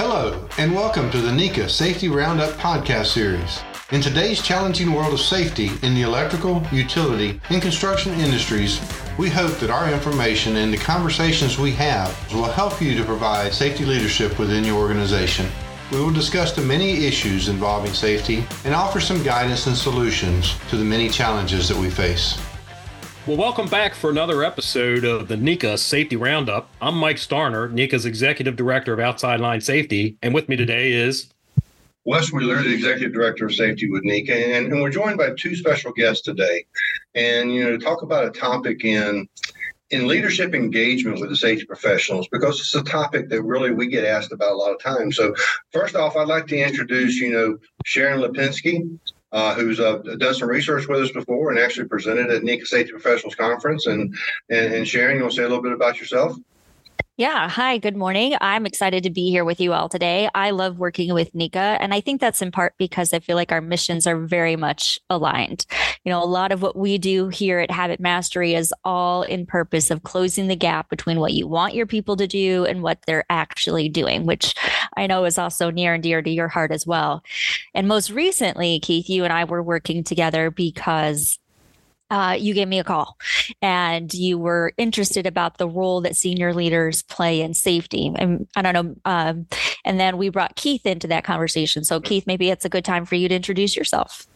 Hello, and welcome to the NECA Safety Roundup podcast series. In today's challenging world of safety in the electrical, utility, and construction industries, we hope that our information and the conversations we have will help you to provide safety leadership within your organization. We will discuss the many issues involving safety and offer some guidance and solutions to the many challenges that we face. Well, welcome back for another episode of the NECA Safety Roundup. I'm Mike Starner, NECA's Executive Director of Outside Line Safety, and with me today is Wes Wheeler, the Executive Director of Safety with NECA, and, and we're joined by two special guests today. And, you know, talk about a topic in in leadership engagement with the safety professionals because it's a topic that really we get asked about a lot of times. So, first off, I'd like to introduce, you know, Sharon Lipinski uh, who's uh, done some research with us before and actually presented at NECA Safety Professionals Conference. And, and, and Sharon, you want to say a little bit about yourself? Yeah. Hi, good morning. I'm excited to be here with you all today. I love working with NECA, and I think that's in part because I feel like our missions are very much aligned. You know, a lot of what we do here at Habit Mastery is all in purpose of closing the gap between what you want your people to do and what they're actually doing, which I know is also near and dear to your heart as well. And most recently, Keith, you and I were working together because uh, you gave me a call and you were interested about the role that senior leaders play in safety. And I don't know. Um, and then we brought Keith into that conversation. So, Keith, maybe it's a good time for you to introduce yourself.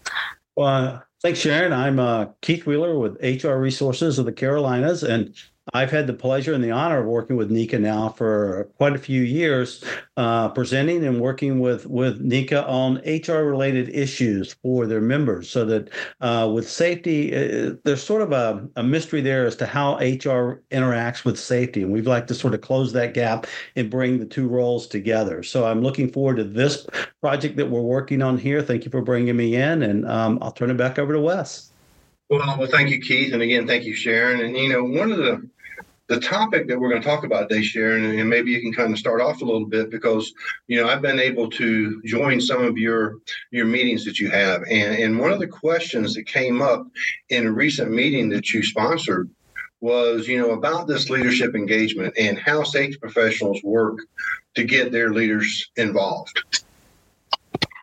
Well, uh, thanks, Sharon. I'm uh, Keith Wheeler with HR Resources of the Carolinas, and I've had the pleasure and the honor of working with NECA now for quite a few years, uh, presenting and working with with NECA on HR related issues for their members. So that uh, with safety, uh, there's sort of a, a mystery there as to how HR interacts with safety, and we'd like to sort of close that gap and bring the two roles together. So I'm looking forward to this project that we're working on here. Thank you for bringing me in, and um, I'll turn it back over to Wes. Well, well, thank you, Keith, and again, thank you, Sharon. And you know, one of the the topic that we're going to talk about today, Sharon, and maybe you can kind of start off a little bit because you know I've been able to join some of your your meetings that you have, and and one of the questions that came up in a recent meeting that you sponsored was you know about this leadership engagement and how safety professionals work to get their leaders involved.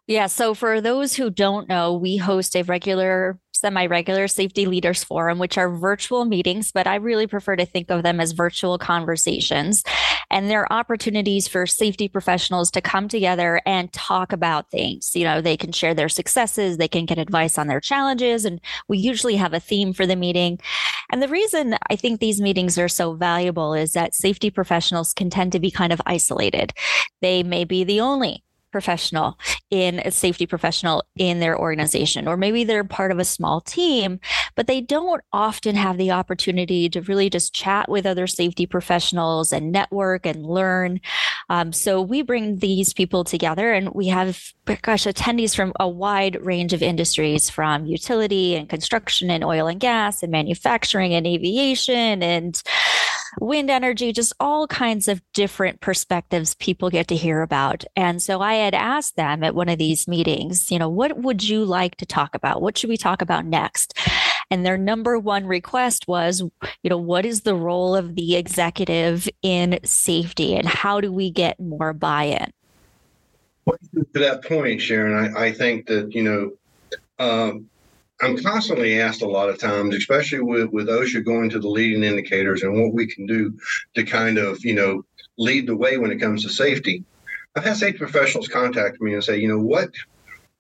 Yeah. So, for those who don't know, we host a regular semi regular safety leaders forum, which are virtual meetings, but I really prefer to think of them as virtual conversations. And they're opportunities for safety professionals to come together and talk about things. You know, they can share their successes, they can get advice on their challenges, and we usually have a theme for the meeting. And the reason I think these meetings are so valuable is that safety professionals can tend to be kind of isolated. They may be the only professional in a safety professional in their organization or maybe they're part of a small team but they don't often have the opportunity to really just chat with other safety professionals and network and learn. Um, so we bring these people together and we have gosh attendees from a wide range of industries from utility and construction and oil and gas and manufacturing and aviation and wind energy, just all kinds of different perspectives people get to hear about. And so I had asked them at one of these meetings, you know, what would you like to talk about? What should we talk about next? And their number one request was, you know, what is the role of the executive in safety and how do we get more buy in? To that point, Sharon, I, I think that, you know, um, I'm constantly asked a lot of times, especially with, with OSHA going to the leading indicators and what we can do to kind of, you know, lead the way when it comes to safety. I've had safety professionals contact me and say, you know, what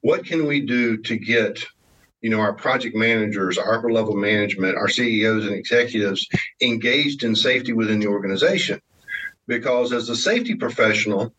what can we do to get, you know, our project managers, our upper level management, our CEOs and executives engaged in safety within the organization? Because as a safety professional,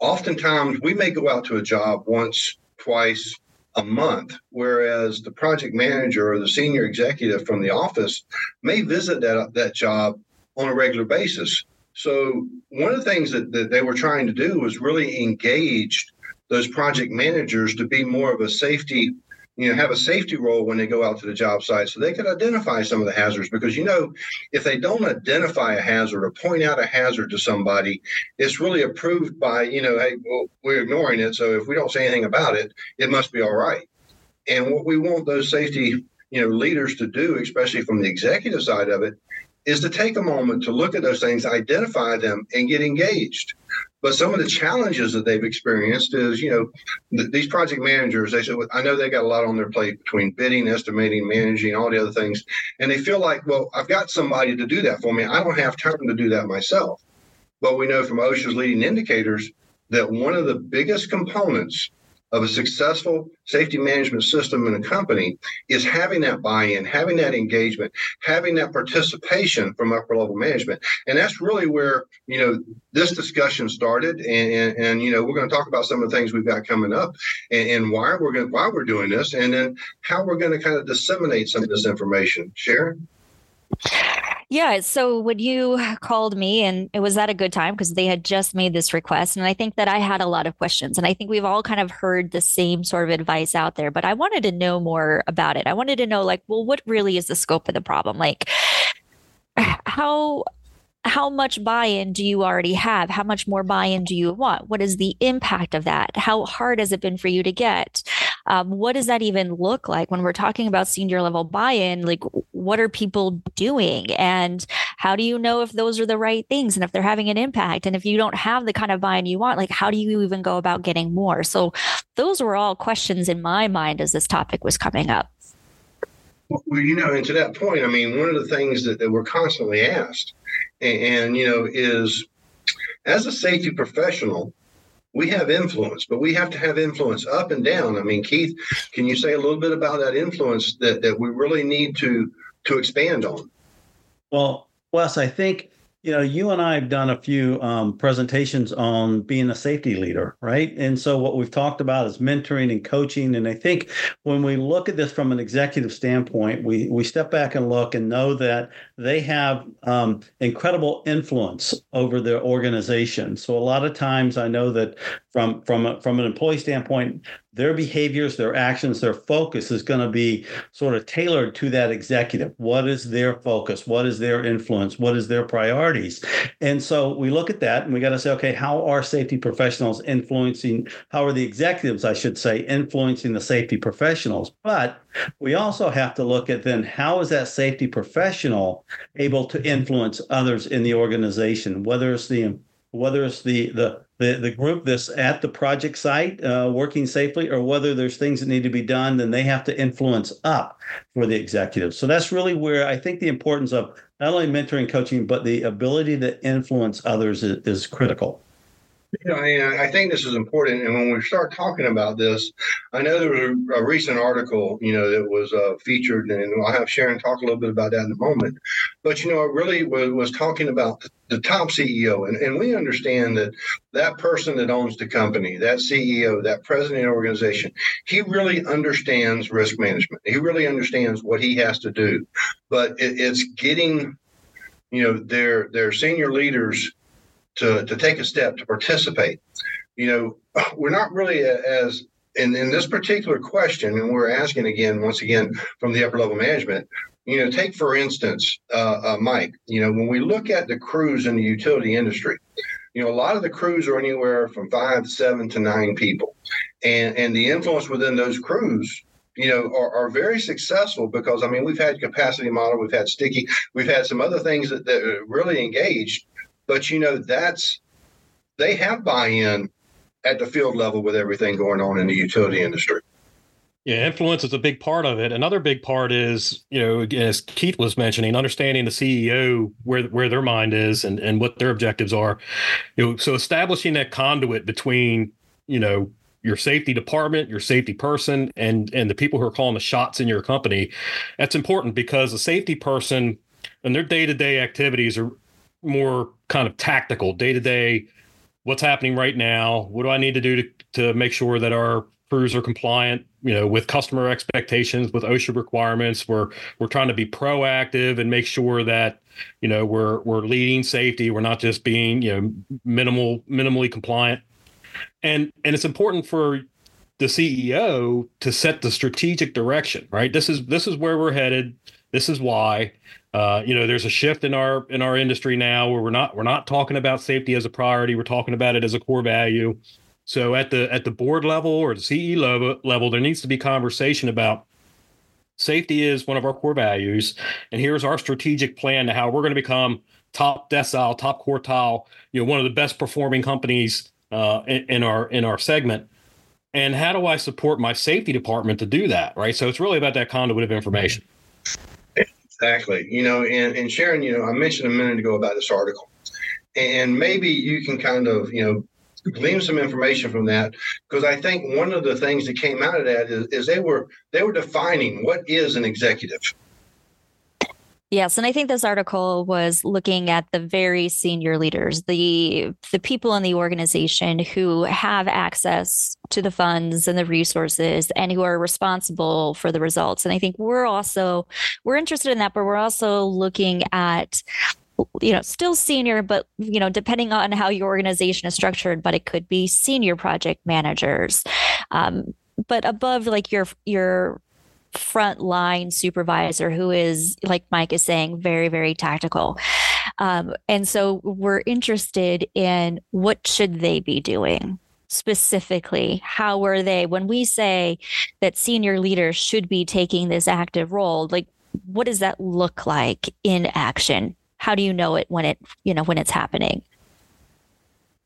oftentimes we may go out to a job once, twice, a month, whereas the project manager or the senior executive from the office may visit that, that job on a regular basis. So, one of the things that, that they were trying to do was really engage those project managers to be more of a safety you know have a safety role when they go out to the job site so they can identify some of the hazards. Because you know if they don't identify a hazard or point out a hazard to somebody it's really approved by you know hey well, we're ignoring it. So if we don't say anything about it it must be all right. And what we want those safety you know leaders to do especially from the executive side of it is to take a moment to look at those things, identify them, and get engaged. But some of the challenges that they've experienced is, you know, th- these project managers, they said, I know they got a lot on their plate between bidding, estimating, managing, all the other things. And they feel like, well, I've got somebody to do that for me. I don't have time to do that myself. But we know from OSHA's leading indicators that one of the biggest components of a successful safety management system in a company is having that buy-in, having that engagement, having that participation from upper level management. And that's really where, you know, this discussion started. And, and, and you know, we're going to talk about some of the things we've got coming up and, and why we're going why we're doing this and then how we're going to kind of disseminate some of this information. Sharon? Yeah. So when you called me, and it was at a good time because they had just made this request. And I think that I had a lot of questions. And I think we've all kind of heard the same sort of advice out there, but I wanted to know more about it. I wanted to know, like, well, what really is the scope of the problem? Like, how how much buy-in do you already have how much more buy-in do you want what is the impact of that how hard has it been for you to get um, what does that even look like when we're talking about senior level buy-in? Like what are people doing? And how do you know if those are the right things and if they're having an impact? And if you don't have the kind of buy-in you want like how do you even go about getting more? So those were all questions in my mind as this topic was coming up. Well, you know, and to that point, I mean, one of the things that, that we're constantly asked, and, and, you know, is as a safety professional, we have influence, but we have to have influence up and down. I mean, Keith, can you say a little bit about that influence that, that we really need to to expand on? Well, Wes, I think you know, you and I have done a few um, presentations on being a safety leader, right? And so what we've talked about is mentoring and coaching. And I think when we look at this from an executive standpoint, we we step back and look and know that they have um, incredible influence over their organization. So a lot of times, I know that from from a, from an employee standpoint, their behaviors, their actions, their focus is going to be sort of tailored to that executive. What is their focus? What is their influence? What is their priorities? And so we look at that and we got to say, okay, how are safety professionals influencing, how are the executives, I should say, influencing the safety professionals? But we also have to look at then how is that safety professional able to influence others in the organization, whether it's the whether it's the the the, the group that's at the project site uh, working safely or whether there's things that need to be done then they have to influence up for the executives. So that's really where i think the importance of not only mentoring coaching but the ability to influence others is, is critical you know, I, I think this is important. And when we start talking about this, I know there was a, a recent article, you know, that was uh, featured, and I'll have Sharon talk a little bit about that in a moment. But, you know, it really was, was talking about the, the top CEO. And, and we understand that that person that owns the company, that CEO, that president of the organization, he really understands risk management. He really understands what he has to do. But it, it's getting, you know, their their senior leaders to, to take a step to participate. You know, we're not really as in, in this particular question, and we're asking again, once again, from the upper level management, you know, take for instance, uh, uh, Mike, you know, when we look at the crews in the utility industry, you know, a lot of the crews are anywhere from five, seven to nine people. And, and the influence within those crews you know, are, are, very successful because I mean, we've had capacity model, we've had sticky, we've had some other things that, that really engaged, but you know, that's they have buy-in at the field level with everything going on in the utility industry. Yeah, influence is a big part of it. Another big part is, you know, as Keith was mentioning, understanding the CEO where where their mind is and and what their objectives are. You know, so establishing that conduit between, you know, your safety department, your safety person, and and the people who are calling the shots in your company. That's important because a safety person and their day to day activities are more kind of tactical, day to day. What's happening right now? What do I need to do to, to make sure that our crews are compliant, you know, with customer expectations, with OSHA requirements? We're we're trying to be proactive and make sure that you know we're we're leading safety. We're not just being you know minimal minimally compliant. And and it's important for the CEO to set the strategic direction. Right. This is this is where we're headed. This is why. Uh, you know, there's a shift in our in our industry now where we're not we're not talking about safety as a priority. We're talking about it as a core value. So at the at the board level or the CE level, level there needs to be conversation about safety is one of our core values, and here's our strategic plan to how we're going to become top decile, top quartile, you know, one of the best performing companies uh, in, in our in our segment. And how do I support my safety department to do that? Right. So it's really about that conduit of information. Exactly. You know, and, and Sharon, you know, I mentioned a minute ago about this article. And maybe you can kind of, you know, glean some information from that because I think one of the things that came out of that is, is they were they were defining what is an executive. Yes, and I think this article was looking at the very senior leaders, the the people in the organization who have access to the funds and the resources and who are responsible for the results. And I think we're also we're interested in that, but we're also looking at you know still senior but you know depending on how your organization is structured but it could be senior project managers um, but above like your your frontline supervisor who is like mike is saying very very tactical. Um, and so we're interested in what should they be doing specifically? How are they? When we say that senior leaders should be taking this active role like what does that look like in action? How do you know it when it you know when it's happening?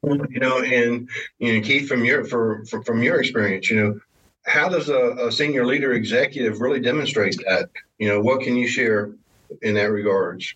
You know and you know keith from your for, for from your experience you know how does a, a, senior leader executive really demonstrate that you know what can you share in that regards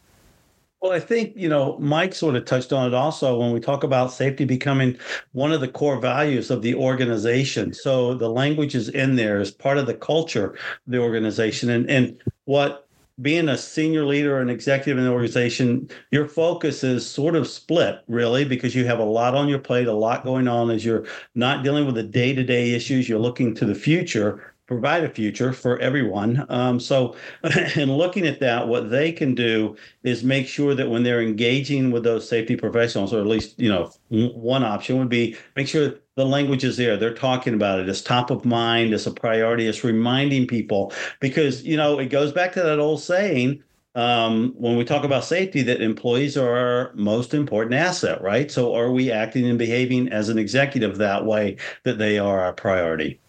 well, I think, you know, Mike sort of touched on it also when we talk about safety becoming one of the core values of the organization. So the language is in there as part of the culture of the organization. And and what being a senior leader and executive in the organization, your focus is sort of split, really, because you have a lot on your plate, a lot going on as you're not dealing with the day to day issues. You're looking to the future provide a future for everyone. Um, so, in looking at that, what they can do is make sure that when they're engaging with those safety professionals, or at least, you know, one option would be make sure the language is there. They're talking about it. It's top of mind. It's a priority. It's reminding people because, you know, it goes back to that old saying um, when we talk about safety that employees are our most important asset, right? So, are we acting and behaving as an executive that way that they are our priority?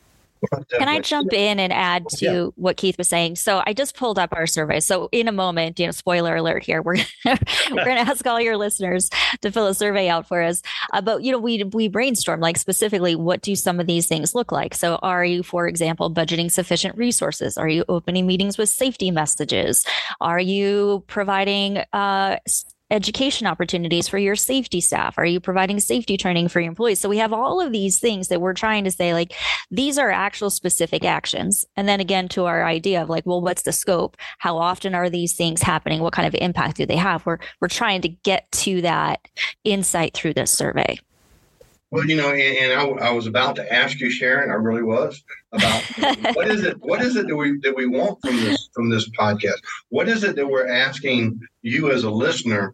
Can I jump in and add to yeah. what Keith was saying? So I just pulled up our survey. So in a moment, you know, spoiler alert here, we're we're going to ask all your listeners to fill a survey out for us. Uh, but you know, we we brainstorm like specifically what do some of these things look like? So are you, for example, budgeting sufficient resources? Are you opening meetings with safety messages? Are you providing uh, education opportunities for your safety staff? Are you providing safety training for your employees? So we have all of these things that we're trying to say, like, these are actual specific actions. And then again, to our idea of like, well, what's the scope? How often are these things happening? What kind of impact do they have? We're, we're trying to get to that insight through this survey. Well, you know, and, and I, I, was about to ask you, Sharon. I really was about what is it? What is it that we that we want from this from this podcast? What is it that we're asking you as a listener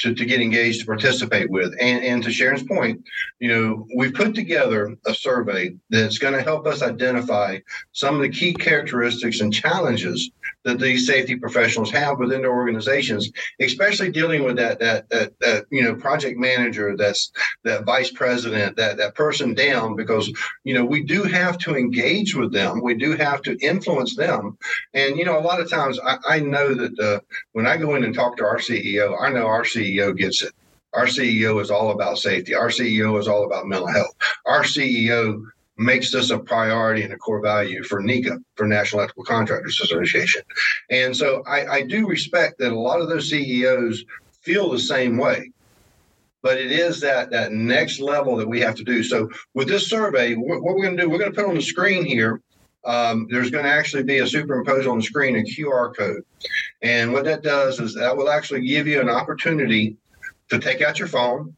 to, to get engaged to participate with. And, and to Sharon's point, you know, we've put together a survey that's going to help us identify some of the key characteristics and challenges that these safety professionals have within their organizations, especially dealing with that that that that you know project manager, that's that vice president, that that person down, because you know we do have to engage with them, we do have to influence them, and you know a lot of times I, I know that uh, when I go in and talk to our CEO, I know our CEO CEO gets it. Our CEO is all about safety. Our CEO is all about mental health. Our CEO makes this a priority and a core value for NECA, for National Electrical Contractors Association. And so I, I do respect that a lot of those CEOs feel the same way. But it is that that next level that we have to do. So with this survey, what, what we're going to do, we're going to put on the screen here um, there's going to actually be a superimposed on the screen a QR code. And what that does is that will actually give you an opportunity to take out your phone,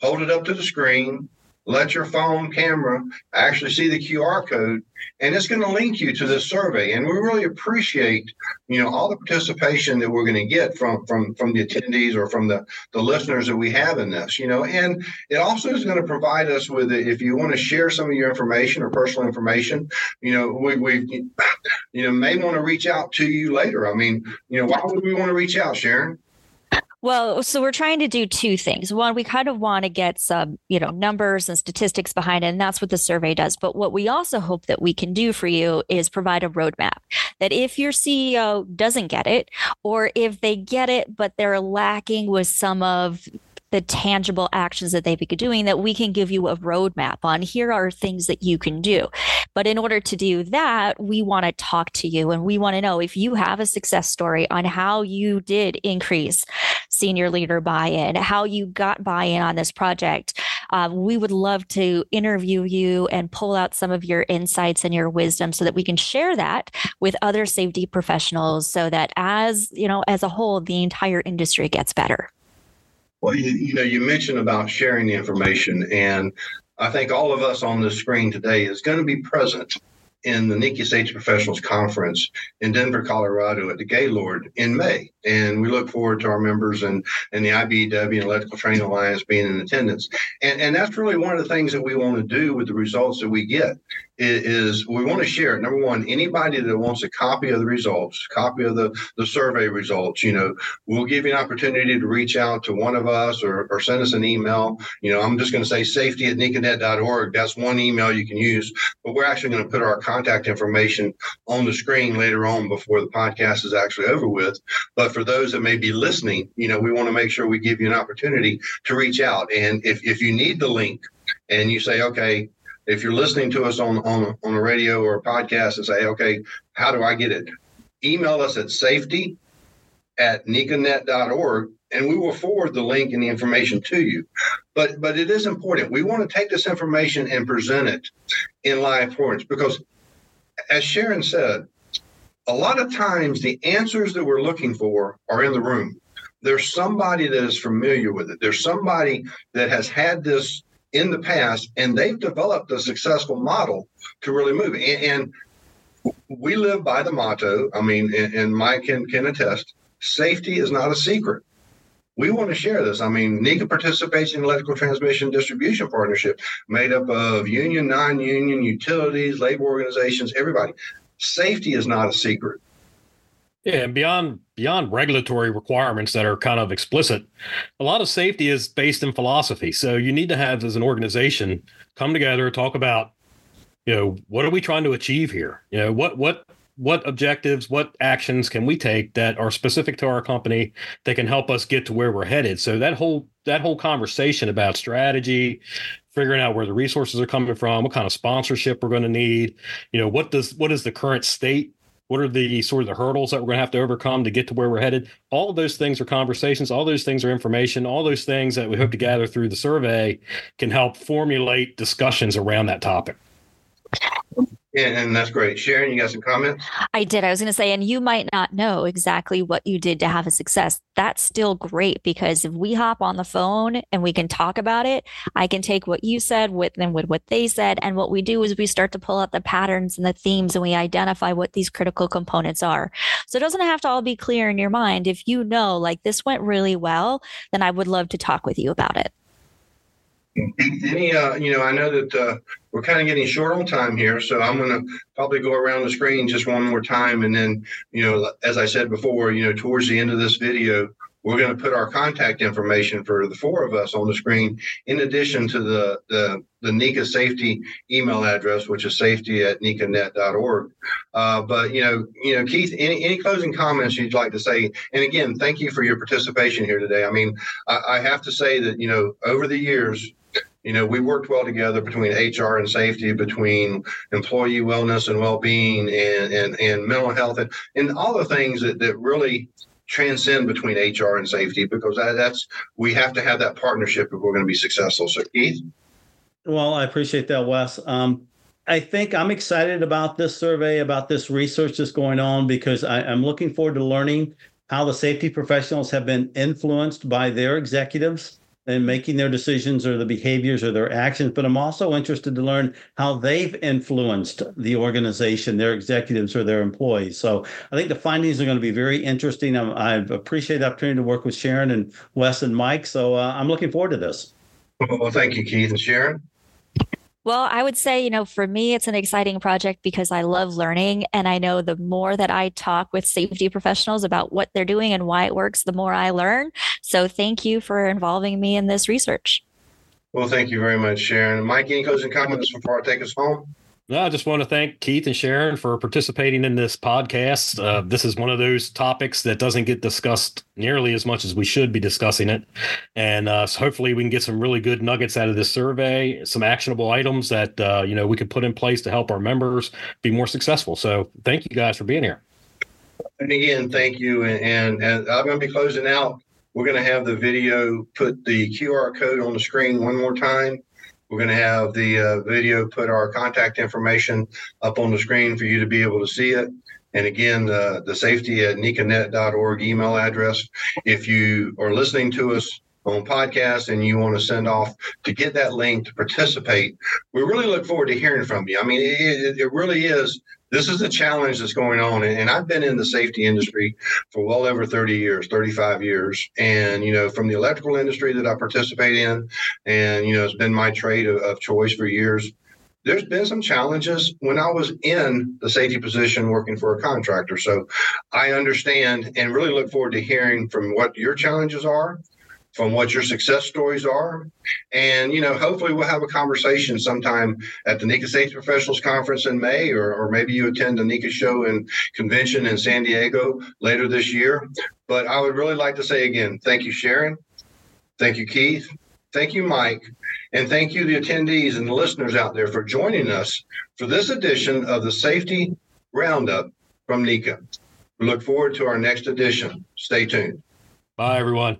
hold it up to the screen, let your phone camera actually see the QR code, and it's going to link you to this survey. And we really appreciate, you know, all the participation that we're going to get from from from the attendees or from the the listeners that we have in this. You know, and it also is going to provide us with if you want to share some of your information or personal information. You know, we we you know may want to reach out to you later. I mean, you know, why would we want to reach out, Sharon? Well, so we're trying to do two things. One, we kind of want to get some, you know, numbers and statistics behind it, and that's what the survey does. But what we also hope that we can do for you is provide a roadmap that if your CEO doesn't get it, or if they get it, but they're lacking with some of the tangible actions that they be doing that we can give you a roadmap on. Here are things that you can do. But in order to do that we want to talk to you and we want to know if you have a success story on how you did increase senior leader buy-in how you got buy-in on this project. Um, we would love to interview you and pull out some of your insights and your wisdom so that we can share that with other safety professionals so that as you know as a whole the entire industry gets better well, you, you know, you mentioned about sharing the information, and I think all of us on the screen today is going to be present in the NECA Safety Professionals Conference in Denver, Colorado at the Gaylord in May. And we look forward to our members and, and the IBEW and Electrical Training Alliance being in attendance. And, and that's really one of the things that we want to do with the results that we get is we want to share it. Number one, anybody that wants a copy of the results, copy of the, the survey results, you know, we'll give you an opportunity to reach out to one of us or, or send us an email. You know, I'm just going to say safety at necanet.org. That's one email you can use, but we're actually going to put our contact information on the screen later on before the podcast is actually over with. But for those that may be listening, you know, we want to make sure we give you an opportunity to reach out. And if, if you need the link and you say, okay, if you're listening to us on, on, on a radio or a podcast and say, okay, how do I get it? Email us at safety at necanet.org and we will forward the link and the information to you. But but it is important. We want to take this information and present it in live forums because as Sharon said, a lot of times the answers that we're looking for are in the room. There's somebody that is familiar with it. There's somebody that has had this in the past, and they've developed a successful model to really move. And, and we live by the motto. I mean, and, and Mike can can attest: safety is not a secret. We want to share this. I mean, NECA Participation in Electrical Transmission Distribution Partnership, made up of union, non-union, utilities, labor organizations, everybody. Safety is not a secret. Yeah, and beyond beyond regulatory requirements that are kind of explicit, a lot of safety is based in philosophy. So you need to have as an organization come together, talk about, you know, what are we trying to achieve here? You know, what what what objectives, what actions can we take that are specific to our company that can help us get to where we're headed? So that whole that whole conversation about strategy, figuring out where the resources are coming from, what kind of sponsorship we're going to need, you know, what does what is the current state what are the sort of the hurdles that we're going to have to overcome to get to where we're headed? All of those things are conversations. All those things are information. All those things that we hope to gather through the survey can help formulate discussions around that topic. And, and that's great. Sharon, you got some comments? I did. I was going to say, and you might not know exactly what you did to have a success. That's still great because if we hop on the phone and we can talk about it, I can take what you said with them with what they said. And what we do is we start to pull out the patterns and the themes and we identify what these critical components are. So it doesn't have to all be clear in your mind. If you know, like this went really well, then I would love to talk with you about it. Any, uh, you know, I know that uh, we're kind of getting short on time here, so I'm going to probably go around the screen just one more time, and then, you know, as I said before, you know, towards the end of this video, we're going to put our contact information for the four of us on the screen, in addition to the the, the safety email address, which is safety at necanet.org. Uh, but you know, you know, Keith, any, any closing comments you'd like to say? And again, thank you for your participation here today. I mean, I, I have to say that you know, over the years, you know, we worked well together between HR and safety, between employee wellness and well-being, and and, and mental health, and, and all the things that, that really transcend between HR and safety because that, that's we have to have that partnership if we're going to be successful. So, Keith. Well, I appreciate that, Wes. Um, I think I'm excited about this survey, about this research that's going on, because I, I'm looking forward to learning how the safety professionals have been influenced by their executives and making their decisions or the behaviors or their actions, but I'm also interested to learn how they've influenced the organization, their executives or their employees. So I think the findings are going to be very interesting. I'm, I appreciate the opportunity to work with Sharon and Wes and Mike. So uh, I'm looking forward to this. Well, thank you, Keith and Sharon. Well, I would say, you know, for me, it's an exciting project because I love learning. And I know the more that I talk with safety professionals about what they're doing and why it works, the more I learn. So thank you for involving me in this research. Well, thank you very much, Sharon. Mike, any closing comments before I take us home? No, I just want to thank Keith and Sharon for participating in this podcast. Uh, this is one of those topics that doesn't get discussed nearly as much as we should be discussing it. And uh, so hopefully we can get some really good nuggets out of this survey, some actionable items that, uh, you know, we can put in place to help our members be more successful. So thank you guys for being here. And again, thank you. And, and, and I'm going to be closing out. We're going to have the video, put the QR code on the screen one more time we're going to have the uh, video put our contact information up on the screen for you to be able to see it. And again, the, the safety at necanet.org email address. If you are listening to us on podcast and you want to send off to get that link to participate, we really look forward to hearing from you. I mean, it, it really is this is a challenge that's going on and i've been in the safety industry for well over 30 years 35 years and you know from the electrical industry that i participate in and you know it's been my trade of, of choice for years there's been some challenges when I was in the safety position working for a contractor. So I understand and really look forward to hearing from what your challenges are from what your success stories are. And, you know, hopefully we'll have a conversation sometime at the NECA Safety Professionals Conference in May, or, or maybe you attend the NECA show and convention in San Diego later this year. But I would really like to say again, thank you, Sharon. Thank you, Keith. Thank you, Mike. And thank you, the attendees and the listeners out there for joining us for this edition of the Safety Roundup from NECA. We look forward to our next edition. Stay tuned. Bye, everyone.